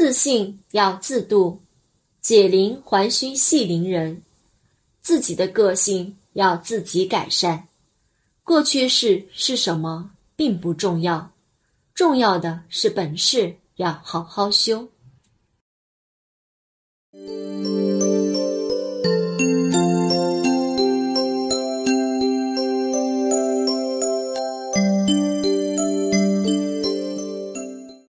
自信要自度。解铃还须系铃人。自己的个性要自己改善。过去式是什么并不重要。重要的是本事要好好修。